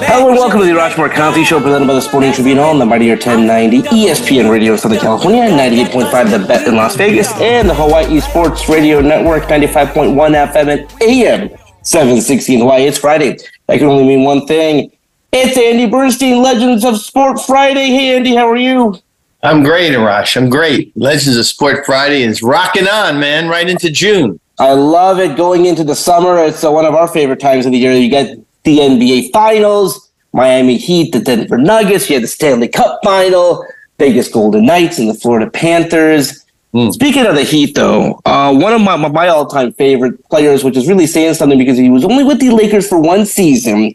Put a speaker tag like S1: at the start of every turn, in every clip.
S1: Hello and welcome to the Arash Markazi Show presented by the Sporting Tribune on the Mightier 1090 ESPN Radio Southern California, 98.5 The Bet in Las Vegas, and the Hawaii Sports Radio Network, 95.1 FM and AM 760 in Hawaii. It's Friday. That can only mean one thing. It's Andy Bernstein, Legends of Sport Friday. Hey, Andy, how are you?
S2: I'm great, Arash. I'm great. Legends of Sport Friday is rocking on, man, right into June.
S1: I love it going into the summer. It's uh, one of our favorite times of the year. You get the NBA Finals, Miami Heat, the Denver Nuggets. You had the Stanley Cup Final, Vegas Golden Knights, and the Florida Panthers. Mm. Speaking of the Heat, though, uh, one of my, my all-time favorite players, which is really saying something because he was only with the Lakers for one season,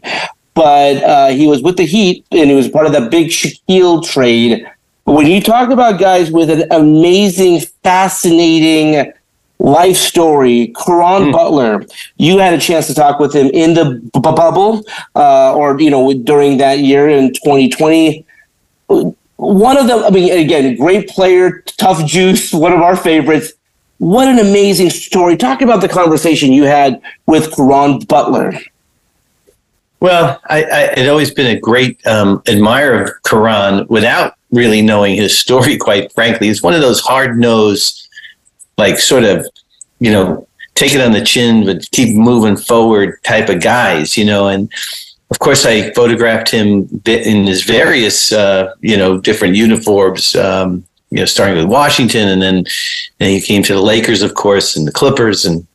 S1: but uh, he was with the Heat and he was part of that big Shaquille trade when you talk about guys with an amazing, fascinating life story, Caron mm. Butler, you had a chance to talk with him in the b- bubble, uh, or you know, during that year in 2020. One of them, I mean, again, great player, Tuff Juice, one of our favorites. What an amazing story! Talk about the conversation you had with Caron Butler.
S2: Well, I, I had always been a great um, admirer of Caron without really knowing his story, quite frankly. He's one of those hard nosed, like sort of, you know, take it on the chin, but keep moving forward type of guys, you know. And of course, I photographed him in his various, uh, you know, different uniforms, um, you know, starting with Washington, and then and he came to the Lakers, of course, and the Clippers, and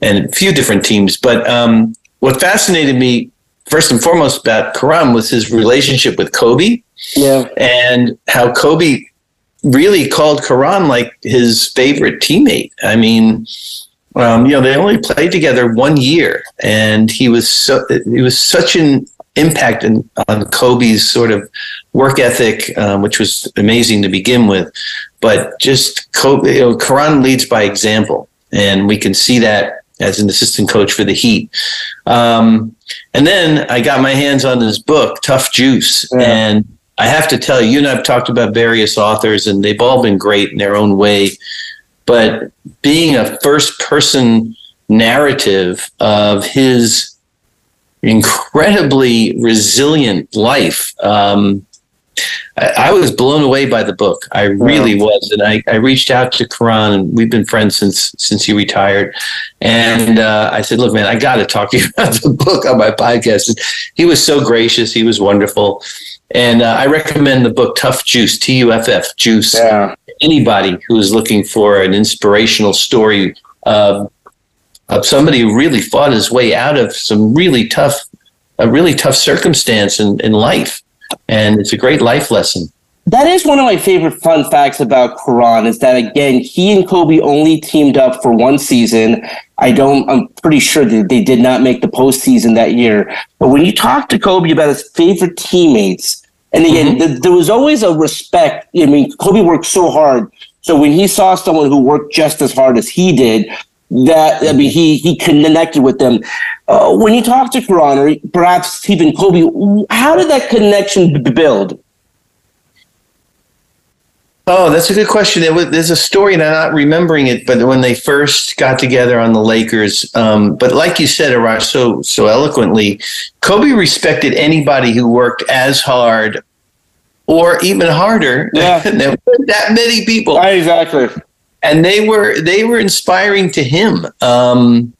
S2: and a few different teams. But um, what fascinated me first and foremost about Caron was his relationship with Kobe.
S1: Yeah.
S2: And how Kobe really called Caron like his favorite teammate. I mean, um, you know, they only played together one year, and he was so he was such an impact in, on Kobe's sort of work ethic, um, which was amazing to begin with. But just Kobe, you know, Caron leads by example, and we can see that as an assistant coach for the Heat. Um, and then I got my hands on his book, Tuff Juice. Yeah. And I have to tell you, you and I've talked about various authors, and they've all been great in their own way. But being a first person narrative of his incredibly resilient life, um, I, I, was blown away by the book. I really wow. was, and I, I reached out to Caron, and we've been friends since since he retired. And uh, I said, "Look, man, I got to talk to you about the book on my podcast." And he was so gracious. He was wonderful, and uh, I recommend the book "Tuff Juice" T U F F Juice. Yeah. Anybody who is looking for an inspirational story of of somebody who really fought his way out of some really tough, a really tough circumstance in, in life and it's a great life lesson.
S1: That is one of my favorite fun facts about Caron is that again he and Kobe only teamed up for one season. I don't. I'm pretty sure that they did not make the postseason that year. But when you talk to Kobe about his favorite teammates, and again, mm-hmm. there was always a respect. I mean, Kobe worked so hard. So when he saw someone who worked just as hard as he did, that I mean, he he connected with them. Uh, when you talk to Caron or perhaps even Kobe, how did that connection build?
S2: Oh, that's a good question. Was, there's a story, and I'm not remembering it, but when they first got together on the Lakers, um, but like you said, Arash, so so eloquently, Kobe respected anybody who worked as hard or even harder. Yeah. there weren't that many people.
S1: Exactly
S2: and they were they were inspiring to him. Um,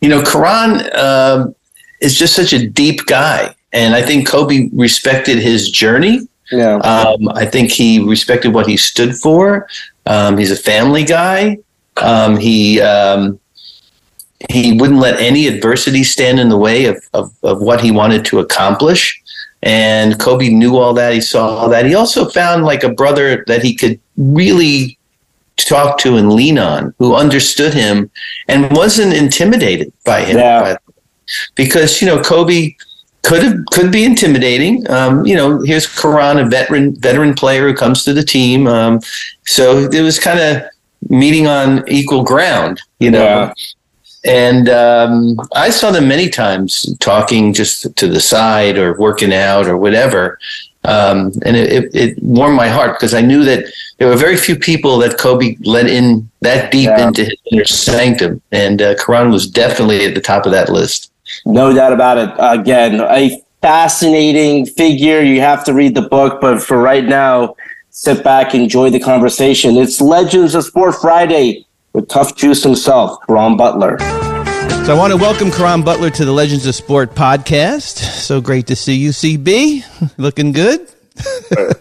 S2: you know, Caron uh, is just such a deep guy, and I think Kobe respected his journey.
S1: Yeah,
S2: um, I think he respected what he stood for. Um, he's a family guy. Um, he um, he wouldn't let any adversity stand in the way of, of, of what he wanted to accomplish. And Kobe knew all that. He saw all that. He also found like a brother that he could really talk to and lean on, who understood him and wasn't intimidated by him.
S1: Yeah.
S2: Because you know Kobe could have could be intimidating. Um, you know, here's Caron, a veteran veteran player who comes to the team. Um, so it was kind of meeting on equal ground. You know.
S1: Yeah.
S2: And um, I saw them many times talking just to the side or working out or whatever. Um, and it, it, warmed my heart because I knew that there were very few people that Kobe let in that deep
S1: Yeah.
S2: into his inner sanctum. And uh, Caron was definitely at the top of that list.
S1: No doubt about it. Again, a fascinating figure. You have to read the book, but for right now, sit back, enjoy the conversation. It's Legends of Sport Friday with Tuff Juice himself, Ron Butler.
S3: So I want to welcome Caron Butler to the Legends of Sport podcast. So great to see you, CB. Looking good?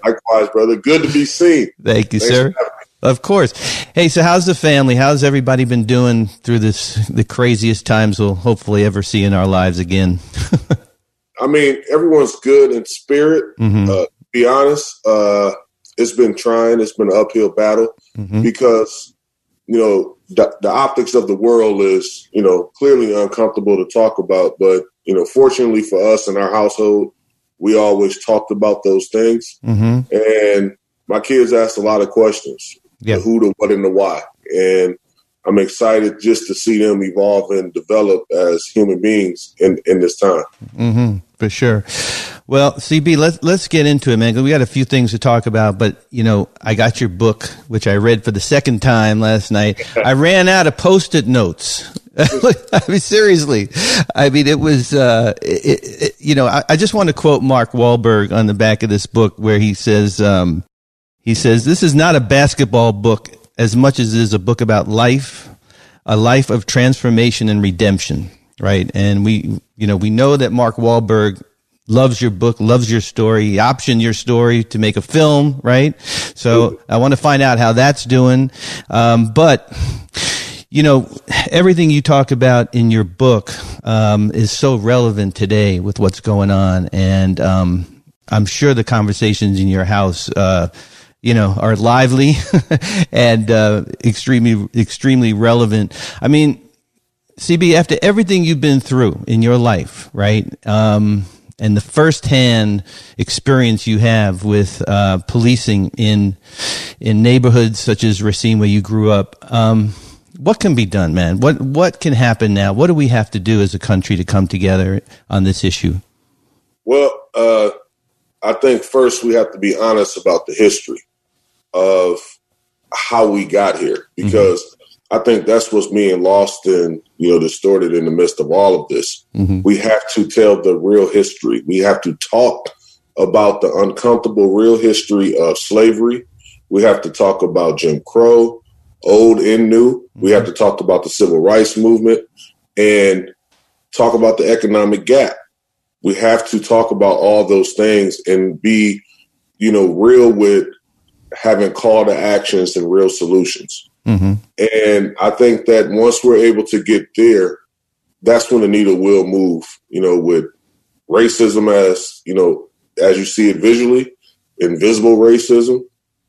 S4: Likewise, brother. Good to be seen.
S3: Thank you,
S4: Thanks
S3: sir. Of course. Hey, so how's the family? How's everybody been doing through this the craziest times we'll hopefully ever see in our lives again?
S4: I mean, everyone's good in spirit.
S3: Mhm.
S4: Uh, to be honest, uh, it's been trying. It's been an uphill battle
S3: Mhm.
S4: because, you know, the, the optics of the world is, you know, clearly uncomfortable to talk about. But, you know, fortunately for us in our household, we always talked about those things.
S3: Mm-hmm.
S4: And my kids asked a lot of questions.
S3: Yeah.
S4: The who, the what, and the why. And I'm excited just to see them evolve and develop as human beings in, in this time.
S3: Mm-hmm. For sure. Well, CB, let's let's get into it, man. We got a few things to talk about, but you know, I got your book, which I read for the second time last night. I ran out of post-it notes. I mean, seriously. I mean, it was, uh, it, it, you know, I, I just want to quote Mark Wahlberg on the back of this book, where he says, um, he says, "This is not a basketball book as much as it is a book about life, a life of transformation and redemption." Right, and we, you know, we know that Mark Wahlberg loves your book, loves your story, he optioned your story to make a film, right? So I want to find out how that's doing. Um, but you know, everything you talk about in your book um, is so relevant today with what's going on, and um, I'm sure the conversations in your house, uh, you know, are lively and uh, extremely, extremely relevant. I mean, CB, after everything you've been through in your life, right? Um, and the firsthand experience you have with uh, policing in in neighborhoods such as Racine, where you grew up, um, what can be done, man? What what can happen now? What do we have to do as a country to come together on this issue?
S4: Well, uh, I think first we have to be honest about the history of how we got here, because I think that's what's being lost and you know distorted in the midst of all of this.
S3: Mhm.
S4: We have to tell the real history. We have to talk about the uncomfortable real history of slavery. We have to talk about Jim Crow, old and new. We have to talk about the civil rights movement and talk about the economic gap we have to talk about all those things and be, you know, real with having call to actions and real solutions.
S3: Mm-hmm.
S4: And I think that once we're able to get there, that's when the needle will move, you know, with racism as, you know, as you see it visually, invisible racism,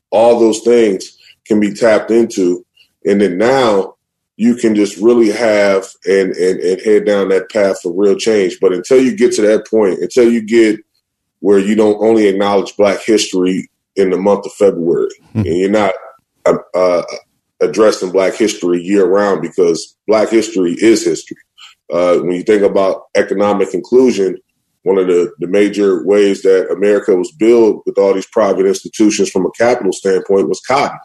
S4: all those things can be tapped into. And then now you can just really have and, and and head down that path for real change. But until you get to that point, until you get where you don't only acknowledge Black history in the month of February, and you're not uh, uh, addressing Black history year round because Black history is history. Uh, when you think about economic inclusion, one of the, the major ways that America was built with all these private institutions from a capital standpoint was cotton.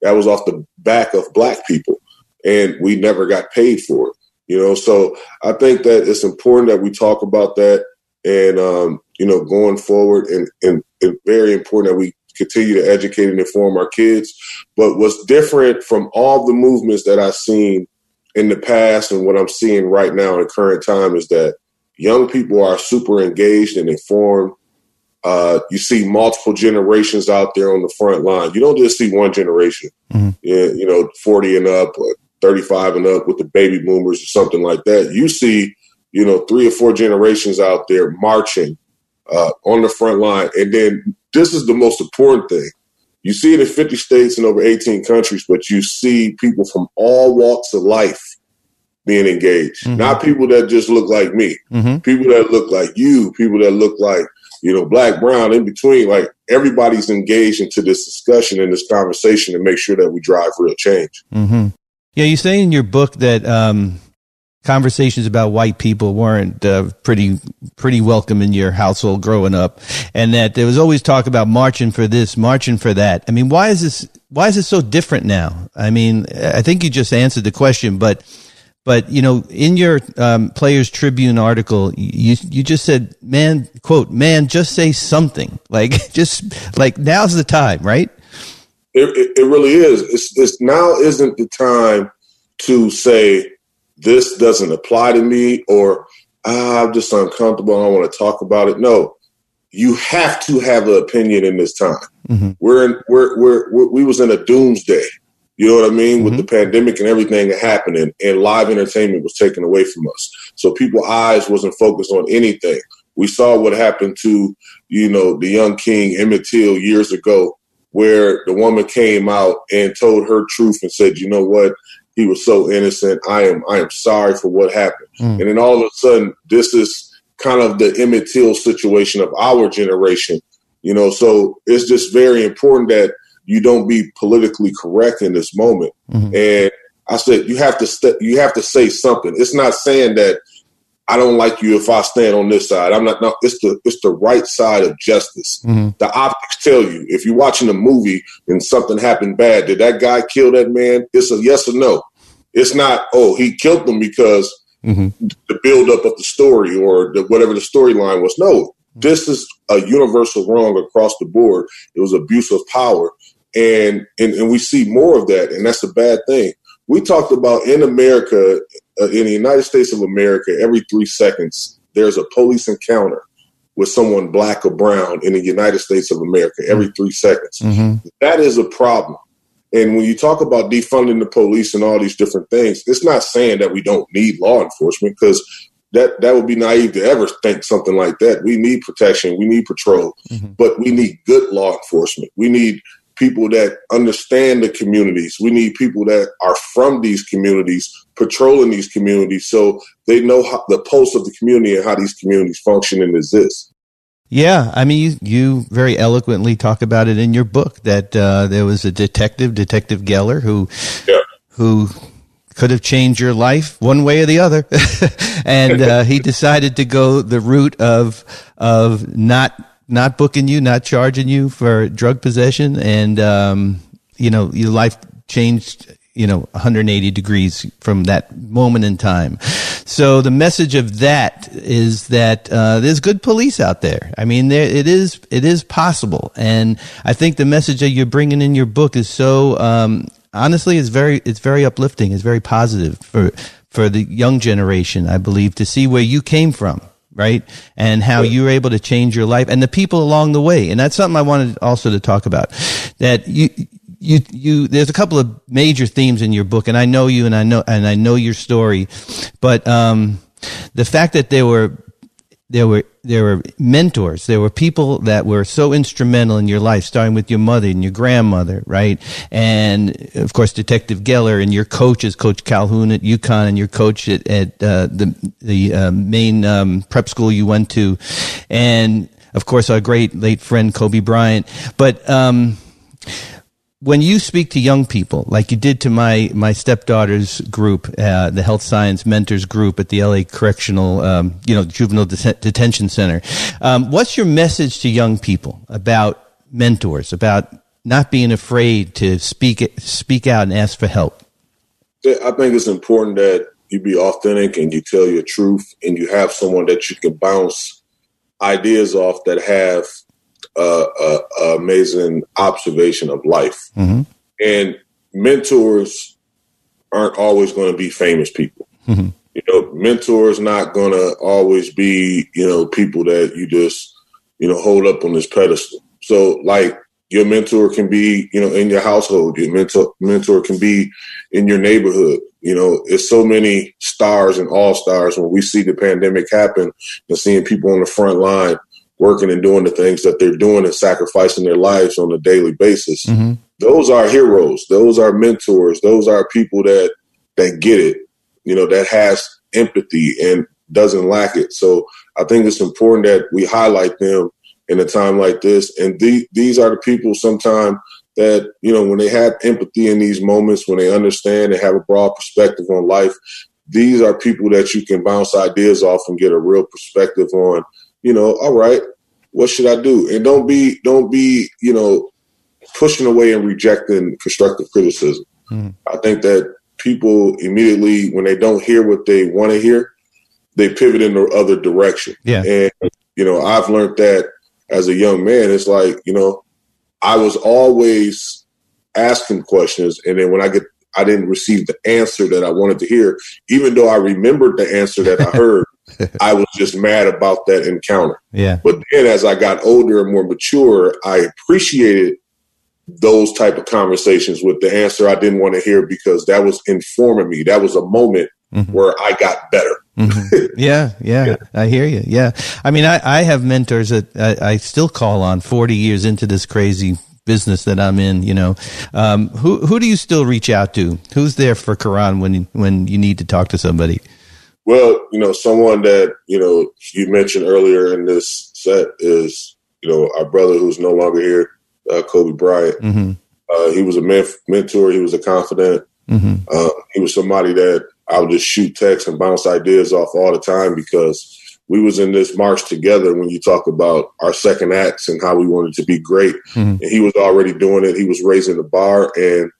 S4: That was off the back of Black people and we never got paid for it. You know, so I think that it's important that we talk about that, and um, you know, going forward, and, and and very important that we continue to educate and inform our kids. But what's different from all the movements that I've seen in the past and what I'm seeing right now in current time is that young people are super engaged and informed. Uh, you see multiple generations out there on the front line. You don't just see one generation,
S3: Mhm.
S4: you know, 40 and up, or 35 and up with the baby boomers or something like that. You see, you know, three or four generations out there marching uh, on the front line. And then this is the most important thing. You see it in 50 states and over 18 countries, but you see people from all walks of life being engaged. Mm-hmm. Not people that just look like me, mm-hmm. people that look like you, people that look like, you know, black, brown, in between. Like everybody's engaged into this discussion and this conversation to make sure that we drive real change.
S3: Mm-hmm. Yeah, you say in your book that um, conversations about white people weren't uh, pretty pretty welcome in your household growing up, and that there was always talk about marching for this, marching for that. I mean, why is this? Why is it so different now? I mean, I think you just answered the question, but but you know, in your um, Players Tribune article, you you just said, "Man, quote, man, just say something." Like, just like now's the time, right?
S4: It, it, it really is. It's, it's now isn't the time to say this doesn't apply to me or ah, I'm just uncomfortable. I don't want to talk about it. No, you have to have an opinion in this time. Mm-hmm. We're in, we're, we're, we're, we was in a doomsday. You know what I mean? Mm-hmm. With the pandemic and everything happening and live entertainment was taken away from us. So people's eyes wasn't focused on anything. We saw what happened to, you know, the young king Emmett Till years ago, where the woman came out and told her truth and said, you know what? He was so innocent. I am I am sorry for what happened. Mm. And then all of a sudden, this is kind of the Emmett Till situation of our generation. You know, so it's just very important that you don't be politically correct in this moment. Mm-hmm. And I said you have to st- you have to say something. It's not saying that I don't like you if I stand on this side. I'm not. No, it's the it's the right side of justice. Mm-hmm. The optics tell you. If you're watching a movie and something happened bad, did that guy kill that man? It's a yes or no. It's not. Oh, he killed them because mm-hmm. the buildup of the story or the, whatever the storyline was. No, this is a universal wrong across the board. It was abuse of power, and and, and we see more of that, and that's a bad thing. We talked about in America uh, in the United States of America, every three seconds, there's a police encounter with someone black or brown in the United States of America every mm-hmm. three seconds. Mm-hmm. That is a problem. And when you talk about defunding the police and all these different things, it's not saying that we don't need law enforcement because that that would be naive to ever think something like that. We need protection, we need patrol, mm-hmm. but we need good law enforcement. We need people that understand the communities. We need people that are from these communities, patrolling these communities, so they know how, the pulse of the community and how these communities function and exist.
S3: Yeah, I mean, you, you very eloquently talk about it in your book that uh, there was a detective, Detective Geller, who yeah. who could have changed your life one way or the other, and uh, he decided to go the route of of not not booking you, not charging you for drug possession, and um, you know your life changed you know 180 degrees from that moment in time. So the message of that is that uh, there's good police out there. I mean, there it is. It is possible, and I think the message that you're bringing in your book is so um, honestly, it's very it's very uplifting. It's very positive for for the young generation. I believe to see where you came from right? And how you were able to change your life and the people along the way. And that's something I wanted also to talk about. That you, you, you, there's a couple of major themes in your book, and I know you and I know, and I know your story, but, um, the fact that there were, there were, there were mentors, there were people that were so instrumental in your life, starting with your mother and your grandmother, right? And of course, Detective Geller and your coaches, Coach Calhoun at UConn and your coach at, at uh, the, the uh, main um, prep school you went to. And of course, our great late friend, Kobe Bryant. But, um, when you speak to young people, like you did to my my stepdaughter's group, uh, the Health Science Mentors Group at the LA Correctional, um, you know, Juvenile Det- Detention Center, um, what's your message to young people about mentors, about not being afraid to speak speak out and ask for help?
S4: I think it's important that you be authentic and you tell your truth, and you have someone that you can bounce ideas off that have uh, amazing observation of life. Mm-hmm. And mentors aren't always going to be famous people. Mm-hmm. You know, mentors not going to always be, you know, people that you just, you know, hold up on this pedestal. So, like, your mentor can be, you know, in your household. Your mentor mentor can be in your neighborhood. You know, it's so many stars and all stars when we see the pandemic happen and seeing people on the front line working and doing the things that they're doing and sacrificing their lives on a daily basis.
S3: Mm-hmm.
S4: Those are heroes. Those are mentors. Those are people that that get it. You know, that has empathy and doesn't lack it. So I think it's important that we highlight them in a time like this. And the, these are the people sometimes that, you know, when they have empathy in these moments, when they understand and have a broad perspective on life, these are people that you can bounce ideas off and get a real perspective on, you know, all right, what should I do? And don't be, don't be, you know, pushing away and rejecting constructive criticism.
S3: Mm.
S4: I think that people immediately, when they don't hear what they want to hear, they pivot in the other direction.
S3: Yeah.
S4: And, you know, I've learned that as a young man, it's like, you know, I was always asking questions. And then when I get, I didn't receive the answer that I wanted to hear, even though I remembered the answer that I heard, I was just mad about that encounter.
S3: Yeah.
S4: But then as I got older and more mature, I appreciated those type of conversations with the answer I didn't want to hear because that was informing me. That was a moment
S3: Mhm.
S4: where I got better.
S3: Mhm. yeah, yeah, I hear you. Yeah. I mean, I, I have mentors that I, I still call on 40 years into this crazy business that I'm in, you know. Um, who, who do you still reach out to? Who's there for Caron when, when you need to talk to somebody?
S4: Well, you know, someone that, you know, you mentioned earlier in this set is, you know, our brother who's no longer here, uh, Kobe Bryant.
S3: Mm-hmm.
S4: Uh, he was a men- mentor. He was a confidant.
S3: Mm-hmm.
S4: Uh, he was somebody that I would just shoot texts and bounce ideas off all the time because we was in this march together when you talk about our second acts and how we wanted to be great.
S3: Mhm.
S4: And he was already doing it. He was raising the bar and,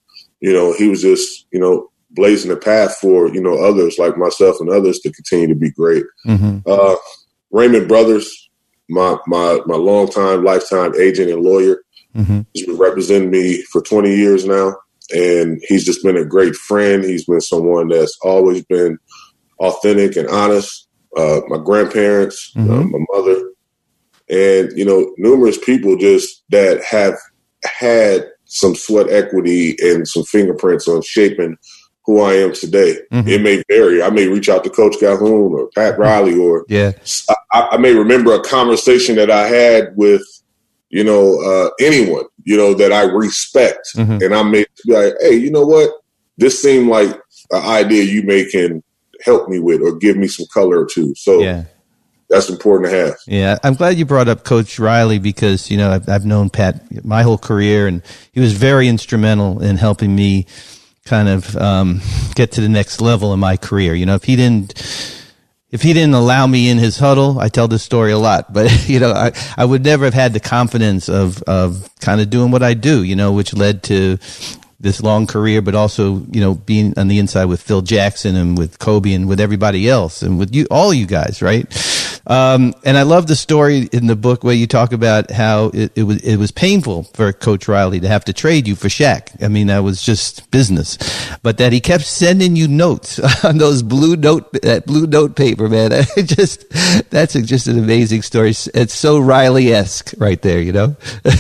S4: you know, he was just, you know, blazing the path for, you know, others like myself and others to continue to be great.
S3: Mm-hmm.
S4: Uh, Raymond Brothers, my, my, my longtime lifetime agent and lawyer,
S3: Mm-hmm.
S4: He's been representing me for 20 years now, and he's just been a great friend. He's been someone that's always been authentic and honest. Uh, my grandparents, uh,
S3: Mhm.
S4: my mother, and you know, numerous people just that have had some sweat equity and some fingerprints on shaping who I am today.
S3: Mhm.
S4: It may vary. I may reach out to Coach Calhoun or Pat Riley or
S3: Yeah.
S4: I, I may remember a conversation that I had with, you know, uh, anyone, you know, that I respect.
S3: Mhm.
S4: And I may be like, hey, you know what? This seemed like an idea you may can help me with or give me some color to. So
S3: Yeah.
S4: that's important to have.
S3: Yeah, I'm glad you brought up Coach Riley because you know I've, I've known Pat my whole career, and he was very instrumental in helping me kind of um, get to the next level in my career. You know, if he didn't, if he didn't allow me in his huddle, I tell this story a lot, but you know, I, I would never have had the confidence of of kind of doing what I do. You know, which led to this long career, but also, you know, being on the inside with Phil Jackson and with Kobe and with everybody else and with you, all you guys, right? Um, and I love the story in the book where you talk about how it, it was it was painful for Coach Riley to have to trade you for Shaq. I mean, that was just business, but that he kept sending you notes on those blue note that blue note paper, man. It just that's a, just an amazing story. It's so Riley esque right there, you know.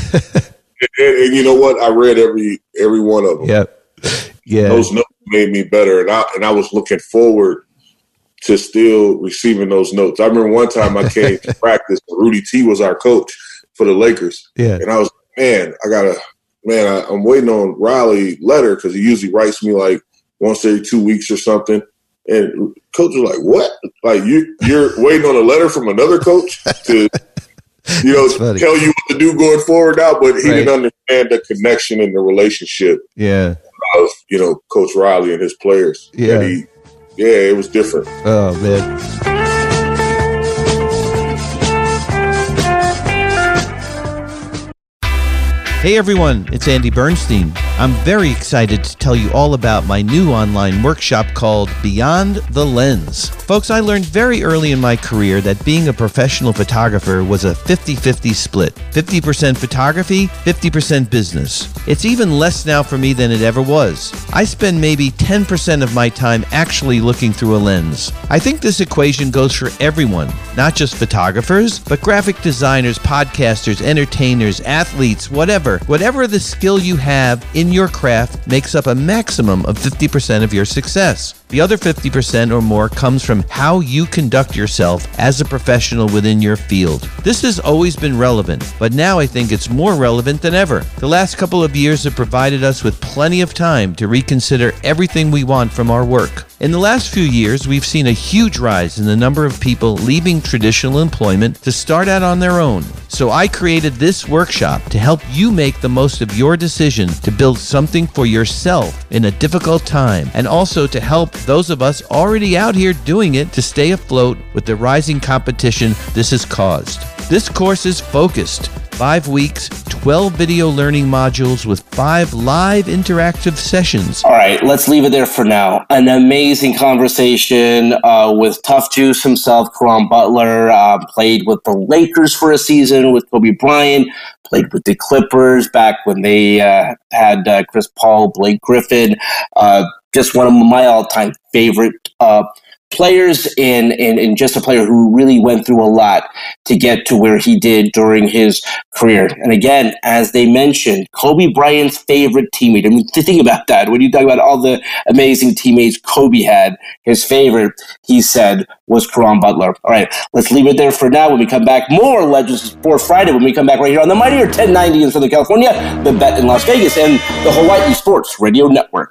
S4: And, and you know what? I read every every one of them.
S3: Yep. Yeah.
S4: Those notes made me better, and I and I was looking forward to still receiving those notes. I remember one time I came to practice. Rudy T was our coach for the Lakers,
S3: Yeah.
S4: and I was like, man, I gotta man, I, I'm waiting on Riley letter because he usually writes me like once every two weeks or something. And coach was like, "What? Like you you're waiting on a letter from another coach to you know tell you what to do going forward now?" But he
S3: Right.
S4: didn't understand the connection and the relationship
S3: Yeah.
S4: of you know Coach Riley and his players.
S3: Yeah.
S4: That he, yeah, it was different.
S3: Oh man. Hey everyone, it's Andy Bernstein. I'm very excited to tell you all about my new online workshop called Beyond the Lens. Folks, I learned very early in my career that being a professional photographer was a 50 50 split 50% photography, 50% business. It's even less now for me than it ever was. I spend maybe 10% of my time actually looking through a lens. I think this equation goes for everyone, not just photographers, but graphic designers, podcasters, entertainers, athletes, whatever. Whatever the skill you have in your craft makes up a maximum of 50% of your success. The other 50% or more comes from how you conduct yourself as a professional within your field. This has always been relevant, but now I think it's more relevant than ever. The last couple of years have provided us with plenty of time to reconsider everything we want from our work. In the last few years, we've seen a huge rise in the number of people leaving traditional employment to start out on their own. So I created this workshop to help you make the most of your decision to build something for yourself in a difficult time, and also to help those of us already out here doing it to stay afloat with the rising competition this has caused. This course is focused. Five weeks, 12 video learning modules with five live interactive sessions.
S1: All right, let's leave it there for now. An amazing conversation uh, with Tuff Juice himself, Caron Butler. Uh, played with the Lakers for a season with Kobe Bryant. Played with the Clippers back when they uh, had uh, Chris Paul, Blake Griffin. Uh, just one of my all-time favorite uh, players and, and, and just a player who really went through a lot to get to where he did during his career. And again, as they mentioned, Kobe Bryant's favorite teammate. I mean, to think about that, when you talk about all the amazing teammates Kobe had, his favorite, he said, was Caron Butler. All right, let's leave it there for now. When we come back, more Legends of Sport Friday when we come back right here on the Mightier 1090 in Southern California, the Bet in Las Vegas, and the Hawaii Sports Radio Network.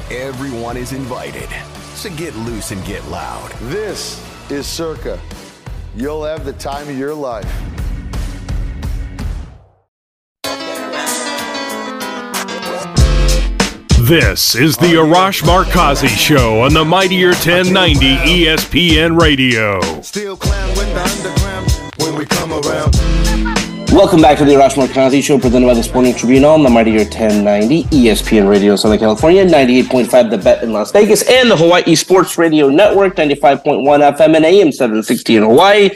S5: everyone is invited. So get loose and get loud.
S6: This is Circa. You'll have the time of your life.
S7: This is the Arash Markazi Show on the Mightier 1090 ESPN Radio.
S8: Still clown with the underground when we come around.
S1: Welcome back to the Arash Markazi Show, presented by the Sporting Tribune on the Mightier 1090 ESPN Radio Southern California, 98.5 The Bet in Las Vegas, and the Hawaii Sports Radio Network, 95.1 FM and AM 760 in Hawaii.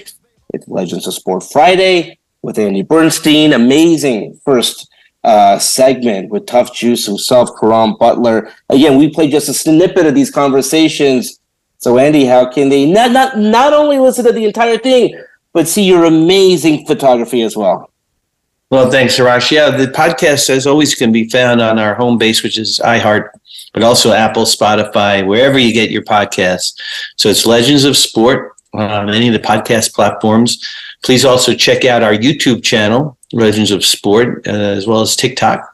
S1: It's Legends of Sport Friday with Andy Bernstein. Amazing first uh, segment with Tuff Juice himself, Caron Butler. Again, we played just a snippet of these conversations. So, Andy, how can they not not not only listen to the entire thing, but see your amazing photography as well?
S2: Well, thanks, Arash. Yeah, the podcast, as always, can be found on our home base, which is iHeart, but also Apple, Spotify, wherever you get your podcasts. So it's Legends of Sport on any of the podcast platforms. Please also check out our YouTube channel, Legends of Sport, uh, as well as TikTok.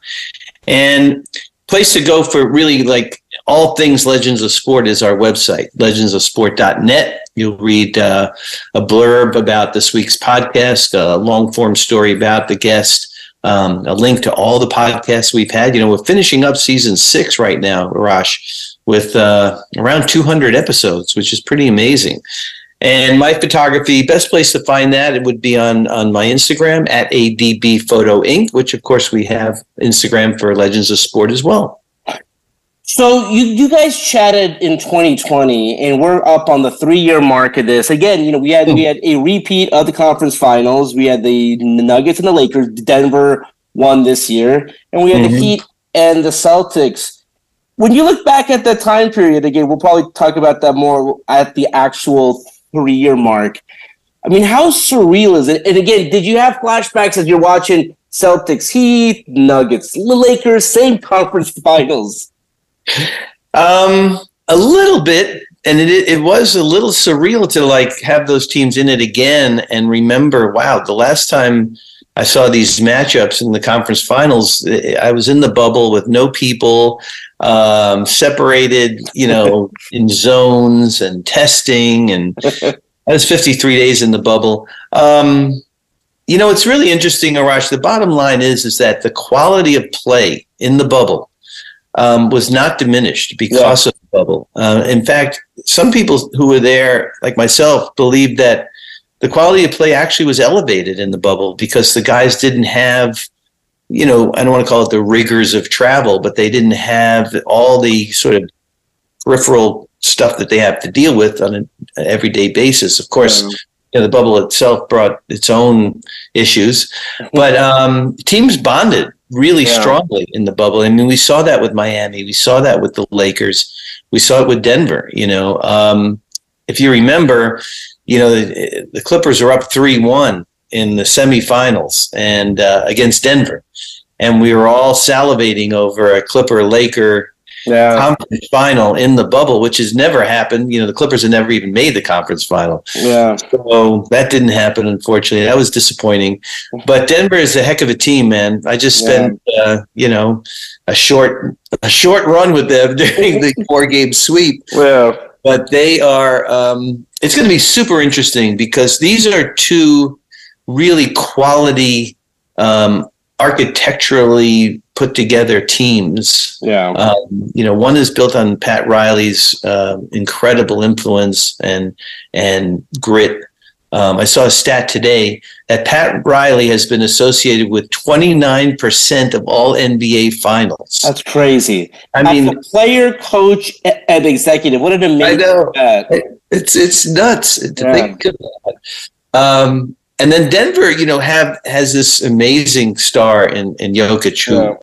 S2: And place to go for really like all things Legends of Sport is our website, legendsofsport.net. You'll read uh, a blurb about this week's podcast, a long form story about the guest, um, a link to all the podcasts we've had. You know, we're finishing up season six right now, Arash, with uh, around 200 episodes, which is pretty amazing. And my photography, best place to find that it would be on on my Instagram at ADB Photo Inc., which of course we have Instagram for Legends of Sport as well.
S1: So you you guys chatted in 2020, and we're up on the three year mark of this. Again, you know we had we had a repeat of the conference finals. We had the Nuggets and the Lakers. Denver won this year, and we had mm-hmm. the Heat and the Celtics. When you look back at that time period, again, we'll probably talk about that more at the actual three year mark. I mean, how surreal is it? And again, did you have flashbacks as you're watching Celtics, Heat, Nuggets, Lakers, same conference finals?
S2: Um, a little bit, and it it was a little surreal to like have those teams in it again and remember, wow, the last time I saw these matchups in the conference finals. I was in the bubble with no people, um, separated, you know, in zones and testing, and I was 53 days in the bubble. Um, you know, it's really interesting, Arash. The bottom line is is that the quality of play in the bubble um, was not diminished because yeah. of the bubble. Uh, in fact, some people who were there, like myself, believed that the quality of play actually was elevated in the bubble because the guys didn't have, you know, I don't want to call it the rigors of travel, but they didn't have all the sort of peripheral stuff that they have to deal with on an everyday basis. Of course, you know, the bubble itself brought its own issues, but um, teams bonded really yeah. strongly in the bubble. I mean, we saw that with Miami, we saw that with the Lakers, we saw it with Denver. You know, um, if you remember, you know, the, the Clippers are up 3 1 in the semifinals and uh, against Denver. And we were all salivating over a Clipper Laker yeah. conference final in the bubble, which has never happened. You know, the Clippers have never even made the conference final.
S1: Yeah.
S2: So that didn't happen, unfortunately. That was disappointing. But Denver is a heck of a team, man. I just spent, yeah. uh, you know, a short a short run with them during the four game sweep.
S1: Well,
S2: but they are. Um, it's going to be super interesting because these are two really quality, um, architecturally put together teams.
S1: Yeah.
S2: Um, you know, one is built on Pat Riley's uh, incredible influence and and grit um, I saw a stat today that Pat Riley has been associated with 29% of all NBA finals.
S1: That's crazy.
S2: I
S1: As
S2: mean,
S1: player, coach, and executive. What an amazing
S2: I know. It's it's nuts to yeah. think of that. Um, and then Denver, you know, have has this amazing star in in Jokic who yeah.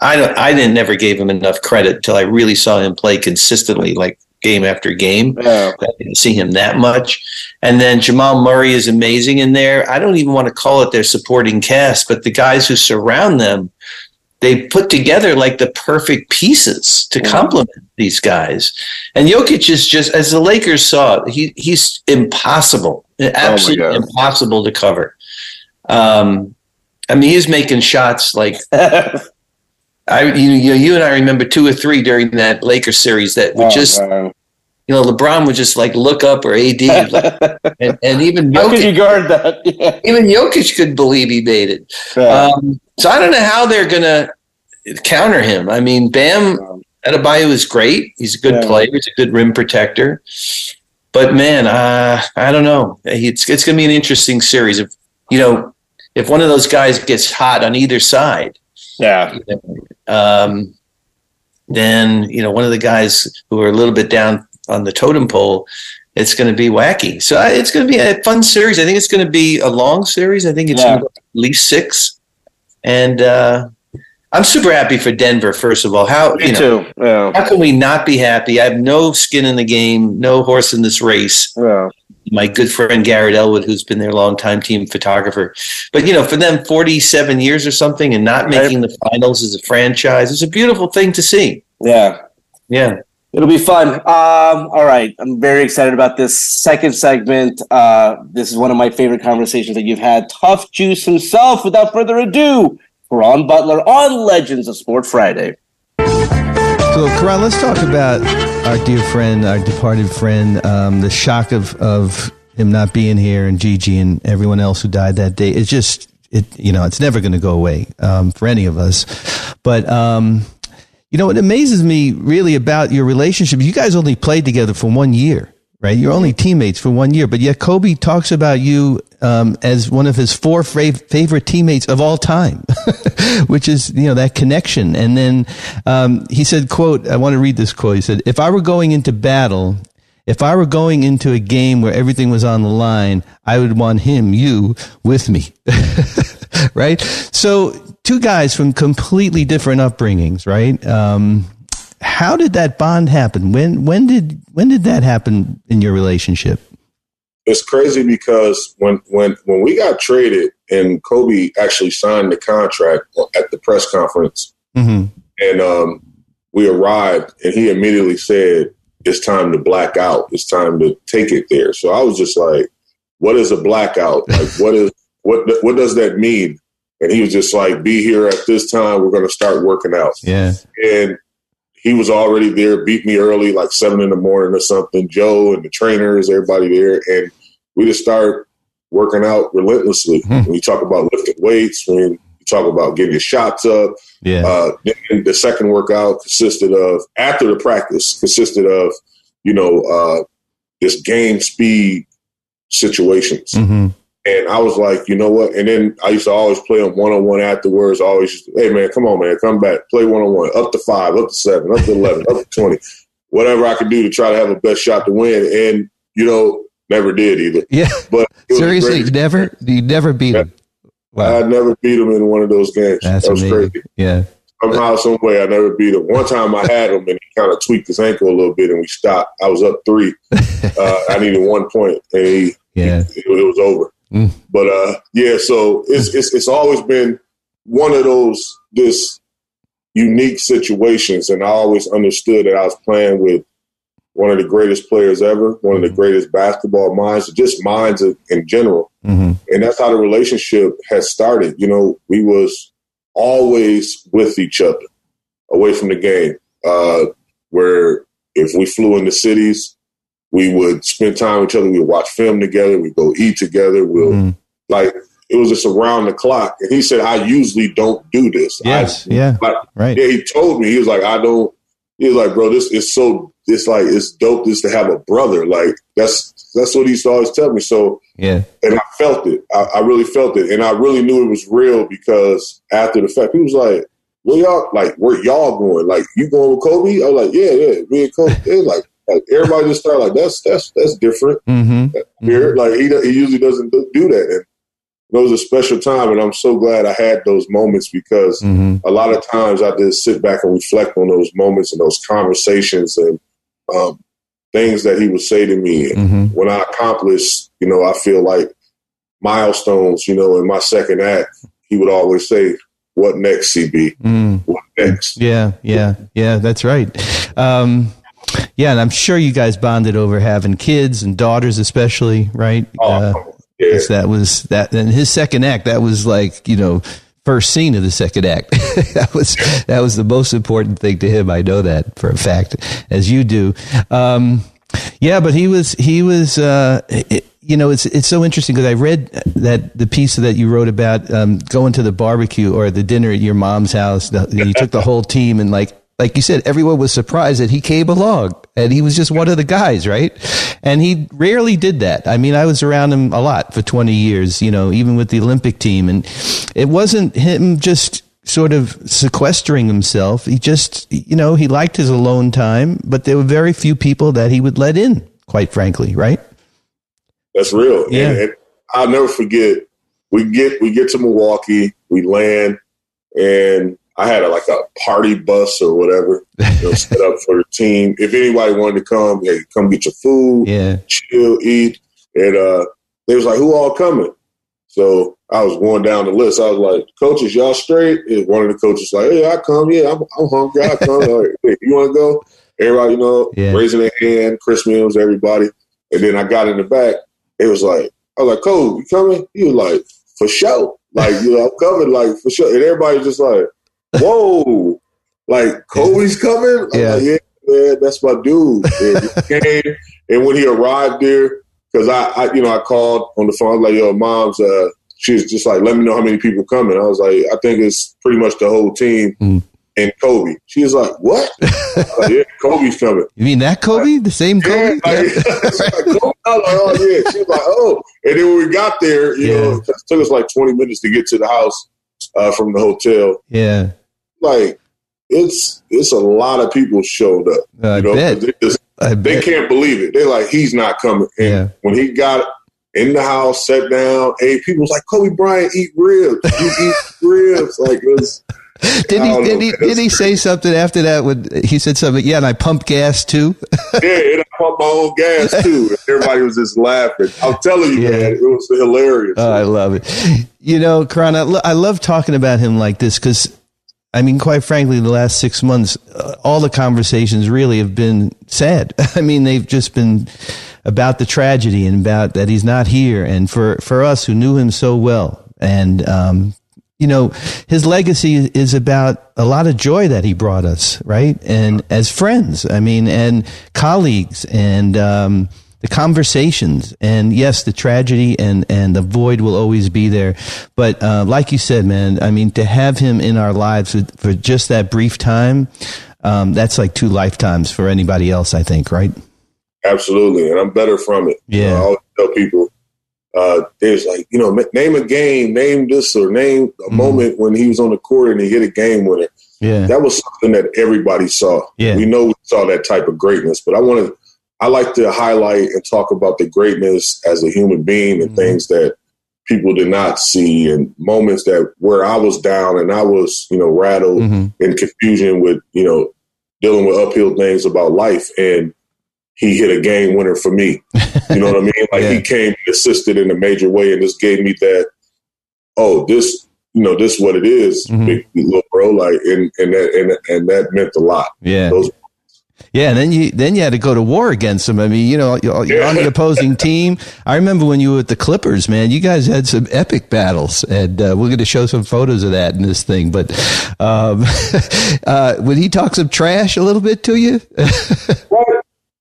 S2: I don't I didn't never gave him enough credit until I really saw him play consistently, like game after game.
S1: Yeah.
S2: I didn't see him that much. And then Jamal Murray is amazing in there. I don't even want to call it their supporting cast, but the guys who surround them, they put together like the perfect pieces to complement these guys. And Jokic is just, as the Lakers saw, he he's impossible, oh absolutely oh impossible to cover. Um, I mean, he's making shots like I you, you you and I remember two or three during that Lakers series that would oh, just. You know LeBron would just like look up or AD and, and even
S1: Jokic, how could you guard that?
S2: Yeah. Even Jokic could believe he made it. Yeah. Um, so I don't know how they're gonna counter him. I mean, Bam Adebayo is great. He's a good yeah. player. He's a good rim protector. But man, uh, I don't know. It's it's gonna be an interesting series. If you know, if one of those guys gets hot on either side
S1: yeah.
S2: Um, then you know one of the guys who are a little bit down on the totem pole. It's going to be wacky. So it's going to be a fun series. I think it's going to be a long series. I think it's yeah. at least six. And uh, I'm super happy for Denver. First of all, how
S1: Me
S2: you
S1: know, too. Yeah.
S2: how can we not be happy? I have no skin in the game, no horse in this race.
S1: Yeah
S2: my good friend Garrett Ellwood, who's been their longtime team photographer. But you know, for them, forty-seven years or something, and not making the finals as a franchise, it's a beautiful thing to see.
S1: Yeah,
S2: yeah,
S1: it'll be fun. Um, all right, I'm very excited about this second segment. Uh, this is one of my favorite conversations that you've had. Tuff Juice himself. Without further ado, Ron Butler on Legends of Sport Friday.
S3: So, Caron, let's talk about our dear friend, our departed friend, um, the shock of, of him not being here and Gigi and everyone else who died that day. It's just, it, you know, it's never going to go away um, for any of us. But, um, you know, it amazes me really about your relationship. You guys only played together for one year right? You're only teammates for one year, but yet Kobe talks about you um, as one of his four fav- favorite teammates of all time, which is you know that connection. And then um, he said, "quote I want to read this quote. He said, if I were going into battle." If I were going into a game where everything was on the line, I would want him, you, with me. right? So, two guys from completely different upbringings, right? Um, how did that bond happen? When when did when did that happen in your relationship?
S4: It's crazy because when when when we got traded and Kobe actually signed the contract at the press conference,
S3: mm-hmm.
S4: and um, we arrived, and he immediately said, "It's time to black out. It's time to take it there." So I was just like, "What is a blackout? Like, what is what what does that mean? And he was just like, be here at this time. We're going to start working out.
S3: Yeah.
S4: And he was already there, beat me early, like seven in the morning or something. Joe and the trainers, everybody there. And we just start working out relentlessly.
S3: Hmm.
S4: When you talk about lifting weights, when you talk about getting your shots up,
S3: Yeah.
S4: uh, then the second workout consisted of after the practice consisted of you know uh, just game speed situations,
S3: hmm
S4: and I was like, you know what? And then I used to always play them one on one afterwards. Always, just, hey man, come on man, come back, play one on one, up to five, up to seven, up to eleven, up to twenty, whatever I could do to try to have a best shot to win. And you know, never did either.
S3: Yeah.
S4: But
S3: Seriously, never you never beat him.
S4: I never beat him in one of those games.
S3: That's
S4: that was
S3: amazing.
S4: crazy.
S3: Yeah.
S4: somehow, some way, I never beat him. One time I had him and he kind of tweaked his ankle a little bit and we stopped. I was up three. Uh, I needed one point and he,
S3: Yeah.
S4: it, it was over.
S3: Mm.
S4: But uh, yeah, so it's, it's it's always been one of those this unique situations, and I always understood that I was playing with one of the greatest players ever, one of the greatest basketball minds, just minds in, general
S3: hmm
S4: and that's how the relationship has started. You know, we was always with each other, away from the game. Uh, where if we flew into cities, we would spend time with each other. We would watch film together. We would go eat together. We'll
S3: Mhm.
S4: like it was just around the clock. And he said, "I usually don't do this."
S3: Yes.
S4: I,
S3: Yeah.
S4: like,
S3: Right.
S4: yeah, he told me he was like, I don't. He was like, bro, this is so. It's like it's dope just to have a brother. Like that's that's what he used to always tell me. So
S3: Yeah.
S4: and I felt it. I, I really felt it, and I really knew it was real because after the fact, he was like, "Where y'all like? Where y'all going? Like you going with Kobe?" I was like, "Yeah, yeah, me and Kobe." It was like, like everybody just started like, "That's that's that's different."
S3: hmm
S4: Weird. Like he he usually doesn't do that, and it was a special time, and I'm so glad I had those moments because
S3: hmm
S4: a lot of times I just sit back and reflect on those moments and those conversations and um, things that he would say to me. And
S3: hmm
S4: when I accomplish, you know, I feel like milestones, you know, in my second act, he would always say, What next, CB?
S3: mm
S4: What next?
S3: Yeah. Yeah. Yeah. That's right. Um, yeah, and I'm sure you guys bonded over having kids and daughters, especially, right?
S4: Oh,
S3: Uh,
S4: yeah.
S3: that was that. And his second act, that was like you know first scene of the second act. that was that was the most important thing to him. I know that for a fact, as you do. Um, yeah, but he was he was. Uh, it, you know, it's it's so interesting because I read that the piece that you wrote about um, going to the barbecue or the dinner at your mom's house. The, you took the whole team and like like you said, everyone was surprised that he came along and he was just one of the guys, right? And he rarely did that. I mean, I was around him a lot for 20 years, you know, even with the Olympic team. And it wasn't him just sort of sequestering himself. He just, you know, he liked his alone time, but there were very few people that he would let in, quite frankly, right?
S4: That's real.
S3: Yeah.
S4: And, and I'll never forget. We get we get to Milwaukee, we land, and I had a, like a party bus or whatever you know, set up for the team. If anybody wanted to come, hey, come get your food,
S3: Yeah.
S4: chill, eat. And uh, they was like, "Who all coming?" So I was going down the list. I was like, "Coaches, y'all straight?" And one of the coaches like, "Hey, I come. Yeah, I'm, I'm hungry. I come. Like, hey, you want to go?" Everybody, you know,
S3: Yeah.
S4: raising their hand. Chris Mihm, everybody. And then I got in the back. It was like, I was like, "Cole, you coming?" He was like, "For sure." Like, you know, I'm coming. Like for sure. And everybody just like, "Whoa!" Like Kobe's coming. I'm
S3: Yeah.
S4: like, yeah, man, that's my dude. And he came, and when he arrived there, because I, I, you know, I called on the phone. I was like, "Yo, mom's." Uh, she was just like, "Let me know how many people coming." I was like, "I think it's pretty much the whole team."
S3: Mm.
S4: And Kobe. She was like, "What?" Was like, yeah, Kobe's coming.
S3: You mean that Kobe? The same
S4: Yeah,
S3: Kobe?
S4: like, she's like, Kobe? Like, oh yeah. She was like, oh. And then when we got there, you know, it took us like 20 minutes to get to the house uh, from the hotel.
S3: Yeah.
S4: Like, it's it's a lot of people showed up.
S3: I
S4: you know,
S3: bet.
S4: They, just, they can't believe it. They're like, he's not coming. And
S3: Yeah.
S4: when he got in the house, sat down, hey, people was like, Kobe Bryant eat ribs. You eat ribs. Like it was.
S3: Did he did he did he say something after that when he said something? Yeah, and I pump gas too.
S4: Yeah, and I pumped my own gas too. Everybody was just laughing. I'm telling you,
S3: Yeah.
S4: man, it was hilarious.
S3: Oh, I love it. You know, Caron, I, lo- I love talking about him like this because, I mean, quite frankly, the last six months, uh, all the conversations really have been sad. I mean, they've just been about the tragedy and about that he's not here, and for for us who knew him so well, and um, you know, his legacy is about a lot of joy that he brought us, right? And as friends, I mean, and colleagues, and um, the conversations, and yes, the tragedy and and the void will always be there. But uh, like you said, man, I mean, to have him in our lives for, for just that brief time, um, that's like two lifetimes for anybody else, I think, right?
S4: Absolutely, and I'm better from it.
S3: Yeah,
S4: you know, I always tell people uh, there's like, you know, name a game, name this or name a mm-hmm. moment when he was on the court and he hit a game winner.
S3: Yeah.
S4: That was something that everybody saw.
S3: Yeah.
S4: We know we saw that type of greatness, but I want to, I like to highlight and talk about the greatness as a human being and mm-hmm. things that people did not see and moments that where I was down and I was, you know, rattled mm-hmm. and confusion with, you know, dealing with uphill things about life. And he hit a game winner for me. You know what I mean? Like yeah. he came and assisted in a major way, and this gave me that. Oh, this, you know, this is what it is, mm-hmm. big little bro. Like, and and that and and that meant a lot.
S3: Yeah.
S4: Those,
S3: yeah, and then you then you had to go to war against him. I mean, you know, you're, you're on the opposing team. I remember when you were with the Clippers, man. You guys had some epic battles, and uh, we're going to show some photos of that in this thing. But um, uh, would he talk some trash a little bit to you?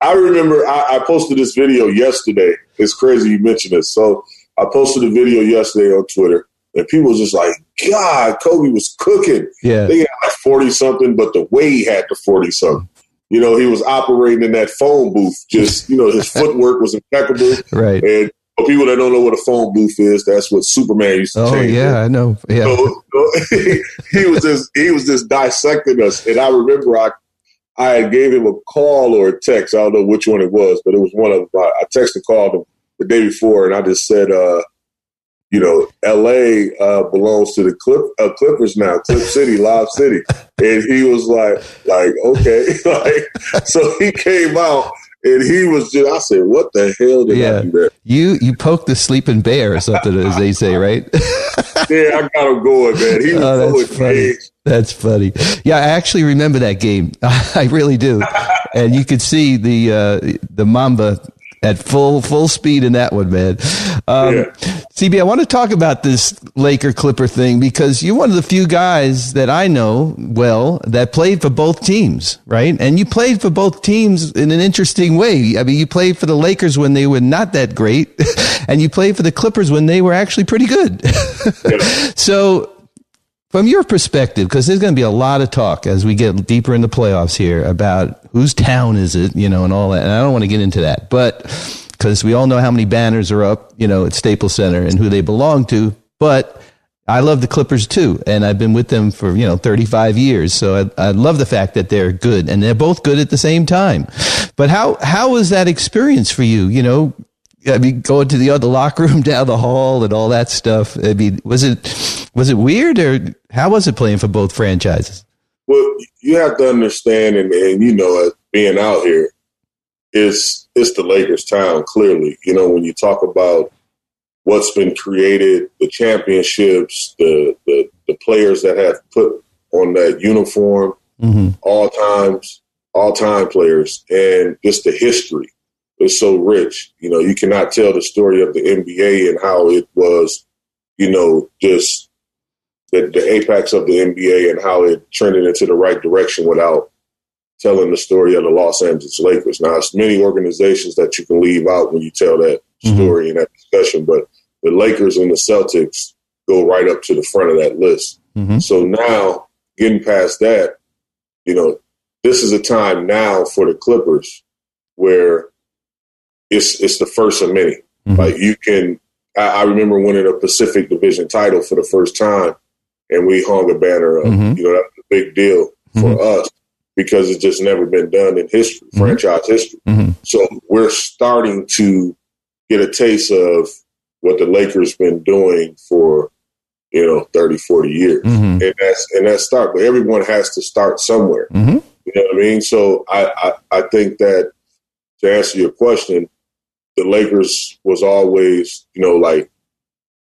S4: I remember I, I, posted this video yesterday. It's crazy you mentioned this. So I posted a video yesterday on Twitter, and people was just like, God, Kobe was cooking.
S3: Yeah.
S4: They had like 40 something, but the way he had the 40 something. You know, he was operating in that phone booth. Just, you know, his footwork was impeccable.
S3: Right.
S4: And for people that don't know what a phone booth is, that's what Superman used to
S3: oh,
S4: change.
S3: yeah, I know. Yeah.
S4: So, so he, he was just he was just dissecting us. And I remember I I gave him a call or a text. I don't know which one it was, but it was one of them. I texted called him the day before, and I just said, uh, you know, L.A. Uh, belongs to the Clip, uh, Clippers now, Clip City, Lob City, and he was like, like okay, like so he came out. And he was just, I said, what the hell did yeah. I do there?
S3: You, you poked the sleeping bear or something, as they say, right?
S4: yeah, I got him going, man. He was oh,
S3: that's funny. That's funny. Yeah, I actually remember that game. I really do. and you could see the uh, the Mamba at full full speed in that one, man. Um, yeah. CB, I want to talk about this Laker Clipper thing because you're one of the few guys that I know well that played for both teams, right? And you played for both teams in an interesting way. I mean, you played for the Lakers when they were not that great, and you played for the Clippers when they were actually pretty good. Yeah. so from your perspective, because there's going to be a lot of talk as we get deeper in the playoffs here about whose town is it, you know, and all that. And I don't want to get into that, but because we all know how many banners are up, you know, at Staples Center and who they belong to. But I love the Clippers too, and I've been with them for you know 35 years. So I, I love the fact that they're good, and they're both good at the same time. But how how was that experience for you? You know, I mean, going to the other locker room down the hall and all that stuff. I mean, was it was it weird or how was it playing for both franchises?
S4: Well, you have to understand, and, and you know, being out here, it's it's the Lakers' town. Clearly, you know, when you talk about what's been created, the championships, the the, the players that have put on that uniform, mm-hmm. all times, all time players, and just the history is so rich. You know, you cannot tell the story of the NBA and how it was, you know, just the, the apex of the NBA and how it trended into the right direction without telling the story of the Los Angeles Lakers. Now, it's many organizations that you can leave out when you tell that mm-hmm. story and that discussion, but the Lakers and the Celtics go right up to the front of that list. Mm-hmm. So now, getting past that, you know, this is a time now for the Clippers where it's it's the first of many. Mm-hmm. Like you can, I, I, remember winning a Pacific Division title for the first time, and we hung a banner up. Mm-hmm. You know, that's a big deal for mm-hmm. us because it's just never been done in history, mm-hmm. franchise history. Mm-hmm. So we're starting to get a taste of what the Lakers been doing for you know 30 40 years mm-hmm. and that's and that's start but everyone has to start somewhere you know what i mean so I, I i think that to answer your question the Lakers was always, you know, like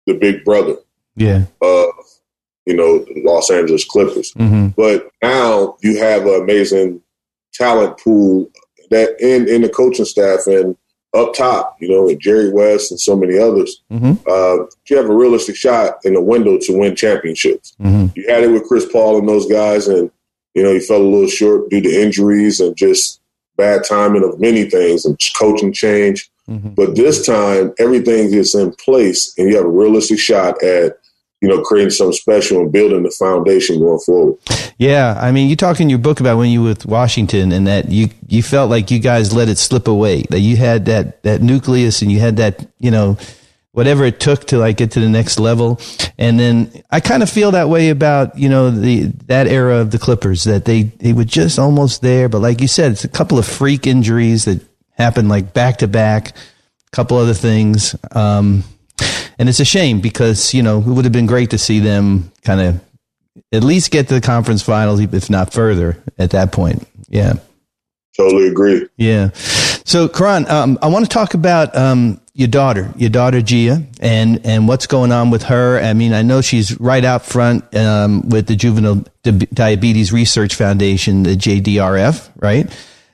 S4: the big brother.
S3: Yeah.
S4: Of, you know, Los Angeles Clippers. Mm-hmm. But now you have an amazing talent pool that in, in the coaching staff and up top, you know, with Jerry West and so many others,
S3: Mm-hmm.
S4: uh, you have a realistic shot in the window to win championships.
S3: Mm-hmm.
S4: You had it with Chris Paul and those guys, and you know he fell a little short due to injuries and just bad timing of many things and coaching change.
S3: Mm-hmm.
S4: But this time, everything is in place, and you have a realistic shot at you know creating something special and building the foundation going forward.
S3: Yeah, I mean, you talk in your book about when you were with Washington and that you you felt like you guys let it slip away. That you had that that nucleus and you had that you know whatever it took to like get to the next level. And then I kind of feel that way about you know the that era of the Clippers that they they were just almost there, but like you said, it's a couple of freak injuries that happened like back to back, a couple other things. Um, and it's a shame because you know it would have been great to see them kind of at least get to the conference finals, if not further, at that point. Yeah.
S4: Totally agree.
S3: Yeah. So, Caron, um, I want to talk about um, your daughter, your daughter Gia, and and what's going on with her. I mean, I know she's right out front um, with the Juvenile Di- Diabetes Research Foundation, the JDRF, right?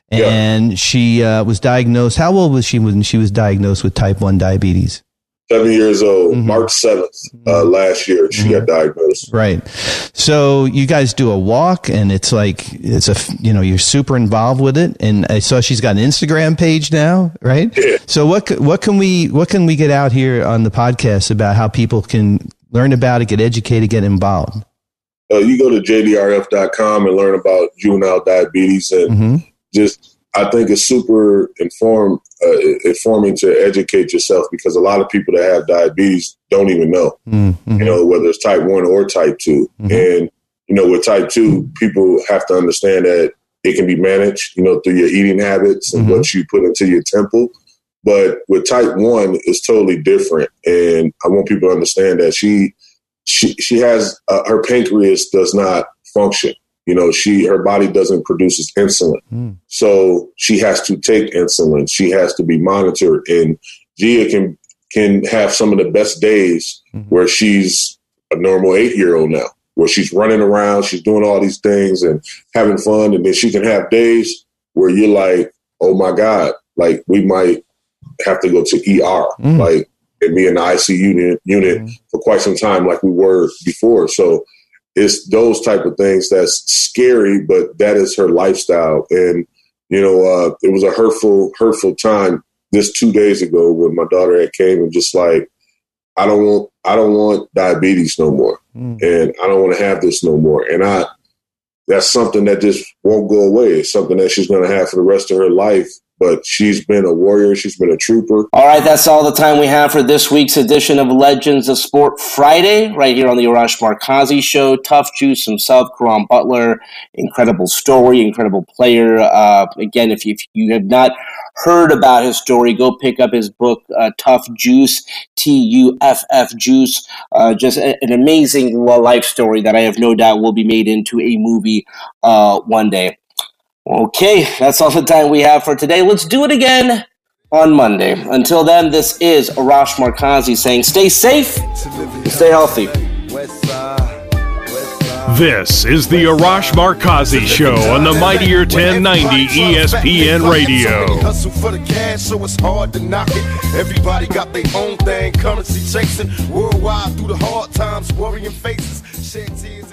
S4: Yeah.
S3: And she uh, was diagnosed. How old was she when she was diagnosed with type one diabetes?
S4: Seven years old,
S3: Mm-hmm.
S4: March 7th uh, last year, she got diagnosed.
S3: Right. So you guys do a walk and it's like, it's a, you know, you're super involved with it. And I saw she's got an Instagram page now, right?
S4: Yeah.
S3: So what, what can we, what can we get out here on the podcast about how people can learn about it, get educated, get involved?
S4: Uh, you go to jdrf.com and learn about juvenile diabetes and
S3: Mm-hmm.
S4: just I think it's super inform uh, informing to educate yourself because a lot of people that have diabetes don't even know,
S3: Mm-hmm.
S4: you know, whether it's type one or type 2 And you know, with type two, people have to understand that it can be managed, you know, through your eating habits and
S3: Mhm.
S4: what you put into your temple. But with type one, it's totally different, and I want people to understand that she she she has uh, her pancreas does not function. You know, she her body doesn't produce insulin,
S3: Mm.
S4: so she has to take insulin. She has to be monitored, and Gia can can have some of the best days
S3: Mhm.
S4: where she's a normal eight year old now, where she's running around, she's doing all these things and having fun, and then she can have days where you're like, oh my god, like we might have to go to ER,
S3: Mm.
S4: like and be in the ICU unit, unit
S3: Mhm.
S4: for quite some time, like we were before. So it's those type of things that's scary, but that is her lifestyle. And you know, uh, it was a hurtful, hurtful time this two days ago when my daughter had came and just like, I don't want, I don't want diabetes no more,
S3: Mm.
S4: and I don't want to have this no more. And I, that's something that just won't go away. It's something that she's going to have for the rest of her life. But she's been a warrior. She's been a trooper.
S1: All right, that's all the time we have for this week's edition of Legends of Sport Friday, right here on the Arash Markazi Show. Tuff Juice himself, Caron Butler, incredible story, incredible player. Uh, again, if you, if you have not heard about his story, go pick up his book, uh, Tuff Juice, T U F F Juice. Uh, just a- an amazing life story that I have no doubt will be made into a movie uh, one day. Okay, that's all the time we have for today. Let's do it again on Monday. Until then, this is Arash Markazi saying stay safe stay healthy.
S7: This is the Arash Markazi Show on the Mightier 1090 ESPN Radio.
S8: Hustle for the cash, so it's hard to knock it. Everybody got their own thing, currency chasing. Worldwide through the hard times, worrying faces. Shed tears as we.